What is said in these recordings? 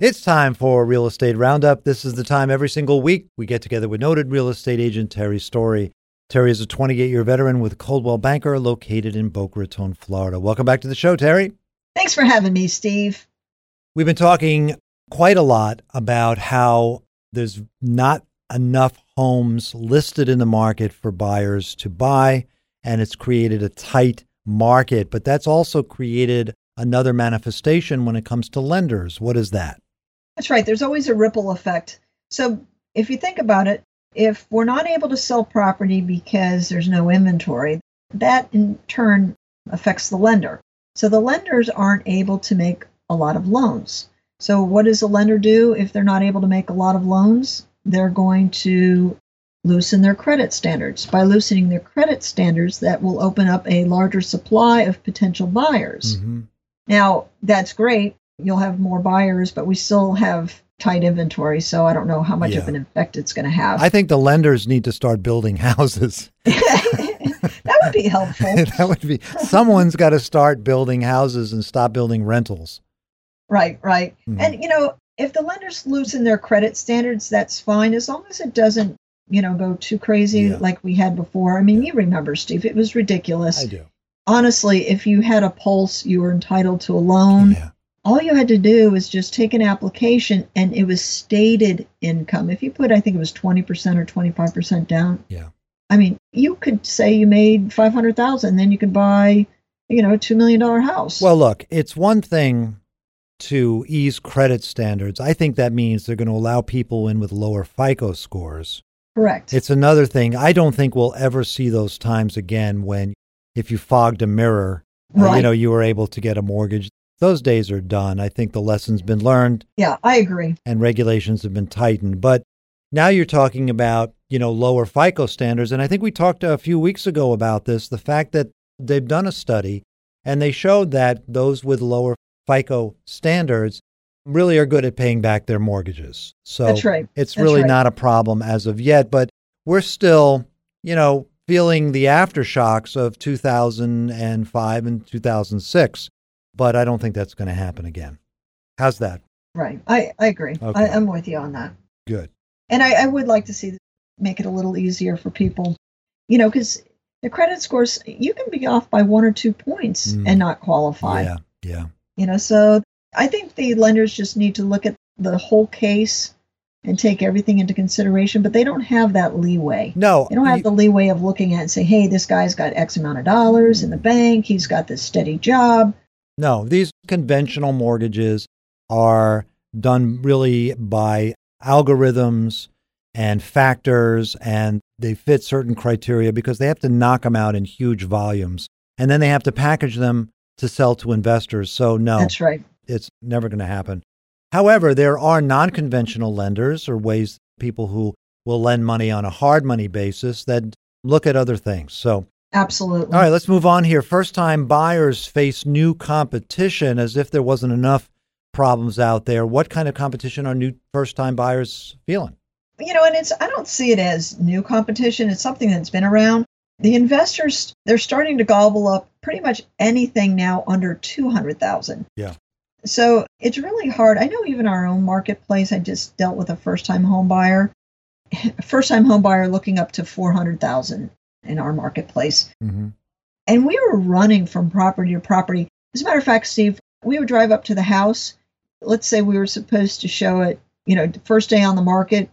It's time for Real Estate Roundup. This is the time every single week we get together with noted real estate agent Terry Story. Terry is a 28 year veteran with Coldwell Banker located in Boca Raton, Florida. Welcome back to the show, Terry. Thanks for having me, Steve. We've been talking quite a lot about how there's not enough homes listed in the market for buyers to buy, and it's created a tight market. But that's also created another manifestation when it comes to lenders. What is that? That's right. There's always a ripple effect. So if you think about it, if we're not able to sell property because there's no inventory, that in turn affects the lender. So the lenders aren't able to make a lot of loans. So what does a lender do if they're not able to make a lot of loans? They're going to loosen their credit standards. By loosening their credit standards, that will open up a larger supply of potential buyers. Mm-hmm. Now, that's great you'll have more buyers, but we still have tight inventory. So I don't know how much yeah. of an effect it's going to have. I think the lenders need to start building houses. that would be helpful. that would be. Someone's got to start building houses and stop building rentals. Right, right. Mm-hmm. And, you know, if the lenders loosen their credit standards, that's fine as long as it doesn't, you know, go too crazy yeah. like we had before. I mean, you remember, Steve, it was ridiculous. I do. Honestly, if you had a pulse, you were entitled to a loan. Yeah all you had to do was just take an application and it was stated income. If you put, I think it was 20% or 25% down. Yeah. I mean, you could say you made 500,000, then you could buy, you know, a $2 million house. Well, look, it's one thing to ease credit standards. I think that means they're going to allow people in with lower FICO scores. Correct. It's another thing. I don't think we'll ever see those times again when if you fogged a mirror, right. uh, you know, you were able to get a mortgage those days are done. I think the lesson's been learned. Yeah, I agree. And regulations have been tightened. But now you're talking about, you know, lower FICO standards. And I think we talked a few weeks ago about this the fact that they've done a study and they showed that those with lower FICO standards really are good at paying back their mortgages. So That's right. it's That's really right. not a problem as of yet. But we're still, you know, feeling the aftershocks of 2005 and 2006 but I don't think that's going to happen again. How's that? Right. I, I agree. Okay. I, am with you on that. Good. And I, I would like to see make it a little easier for people, you know, because the credit scores, you can be off by one or two points mm. and not qualify. Yeah. Yeah. You know, so I think the lenders just need to look at the whole case and take everything into consideration, but they don't have that leeway. No. They don't have you, the leeway of looking at and say, hey, this guy's got X amount of dollars in the bank, he's got this steady job. No, these conventional mortgages are done really by algorithms and factors, and they fit certain criteria because they have to knock them out in huge volumes. And then they have to package them to sell to investors. So, no, that's right. It's never going to happen. However, there are non conventional lenders or ways people who will lend money on a hard money basis that look at other things. So, Absolutely. All right, let's move on here. First time buyers face new competition as if there wasn't enough problems out there. What kind of competition are new first time buyers feeling? You know, and it's I don't see it as new competition. It's something that's been around. The investors they're starting to gobble up pretty much anything now under 200,000. Yeah. So, it's really hard. I know even our own marketplace I just dealt with a first time home buyer. First time home buyer looking up to 400,000 in our marketplace. Mm-hmm. And we were running from property to property. As a matter of fact, Steve, we would drive up to the house. Let's say we were supposed to show it, you know, first day on the market.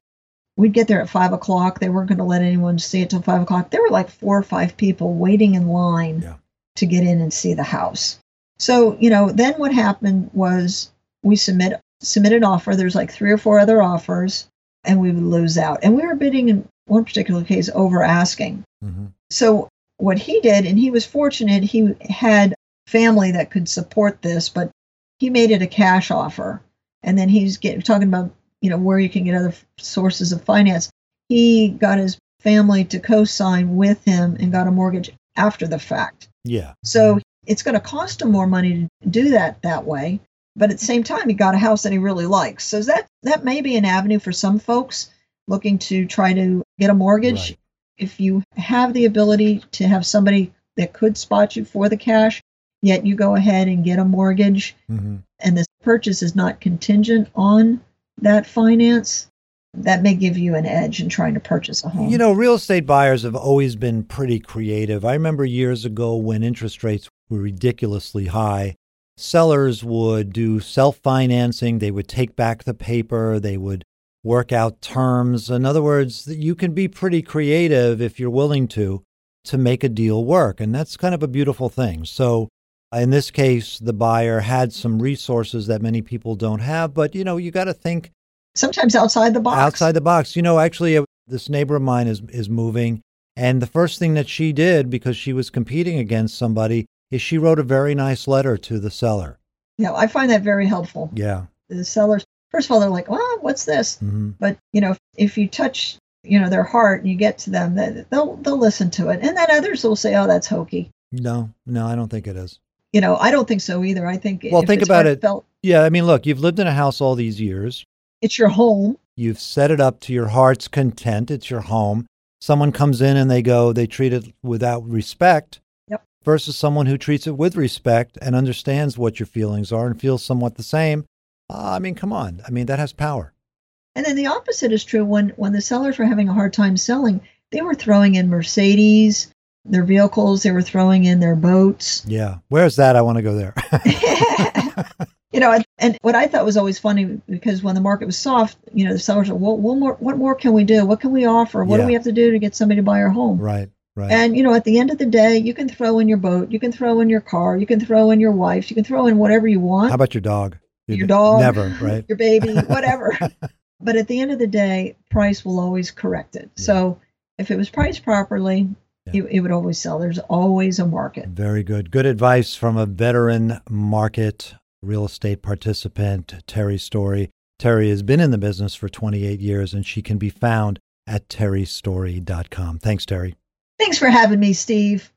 We'd get there at five o'clock. They weren't going to let anyone see it till five o'clock. There were like four or five people waiting in line yeah. to get in and see the house. So, you know, then what happened was we submit submit an offer. There's like three or four other offers, and we would lose out. And we were bidding in one particular case over asking. Mm-hmm. So what he did, and he was fortunate, he had family that could support this, but he made it a cash offer. And then he's getting, talking about, you know, where you can get other sources of finance. He got his family to co-sign with him and got a mortgage after the fact. Yeah. So it's going to cost him more money to do that that way, but at the same time, he got a house that he really likes. So that that may be an avenue for some folks looking to try to get a mortgage. Right. If you have the ability to have somebody that could spot you for the cash, yet you go ahead and get a mortgage hmm and this purchase is not contingent on that finance, that may give you an edge in trying to purchase a home. You know, real estate buyers have always been pretty creative. I remember years ago when interest rates were ridiculously high, sellers would do self financing, they would take back the paper, they would work out terms. In other words, you can be pretty creative if you're willing to to make a deal work, and that's kind of a beautiful thing. So, in this case, the buyer had some resources that many people don't have, but you know, you got to think Sometimes outside the box. outside the box. You know, actually, uh, this neighbor of mine is is moving, and the first thing that she did because she was competing against somebody is she wrote a very nice letter to the seller. Yeah, I find that very helpful. Yeah. The sellers, first of all, they're like, "Well, what's this?" hmm But you know, if, if you touch, you know, their heart and you get to them, that they'll they'll listen to it. And then others will say, "Oh, that's hokey." No, no, I don't think it is. You know, I don't think so either. I think Well, think about it. heartfelt, Yeah, I mean, look, you've lived in a house all these years. It's your home. You've set it up to your heart's content. It's your home. Someone comes in and they go, they treat it without respect. Yep. Versus someone who treats it with respect and understands what your feelings are and feels somewhat the same. Uh, I mean, come on. I mean, that has power. And then the opposite is true when when the sellers were having a hard time selling, they were throwing in Mercedes, their vehicles, they were throwing in their boats. Yeah. Where's that? I want to go there. you know, and, what I thought was always funny because when the market was soft, you know, the sellers are, well, what more, what more can we do? What can we offer? What Yeah. do we have to do to get somebody to buy our home? right. Right. And you know, at the end of the day, you can throw in your boat, you can throw in your car, you can throw in your wife, you can throw in whatever you want, How about your dog? Your dog, Never, right? your baby, whatever. but at the end of the day, price will always correct it. So if it was priced properly, Yeah. it, it would always sell. There's always a market. Very good. Good advice from a veteran market real estate participant, Terry Story. Terry has been in the business for 28 years and she can be found at terrystory.com. Thanks, Terry. Thanks for having me, Steve.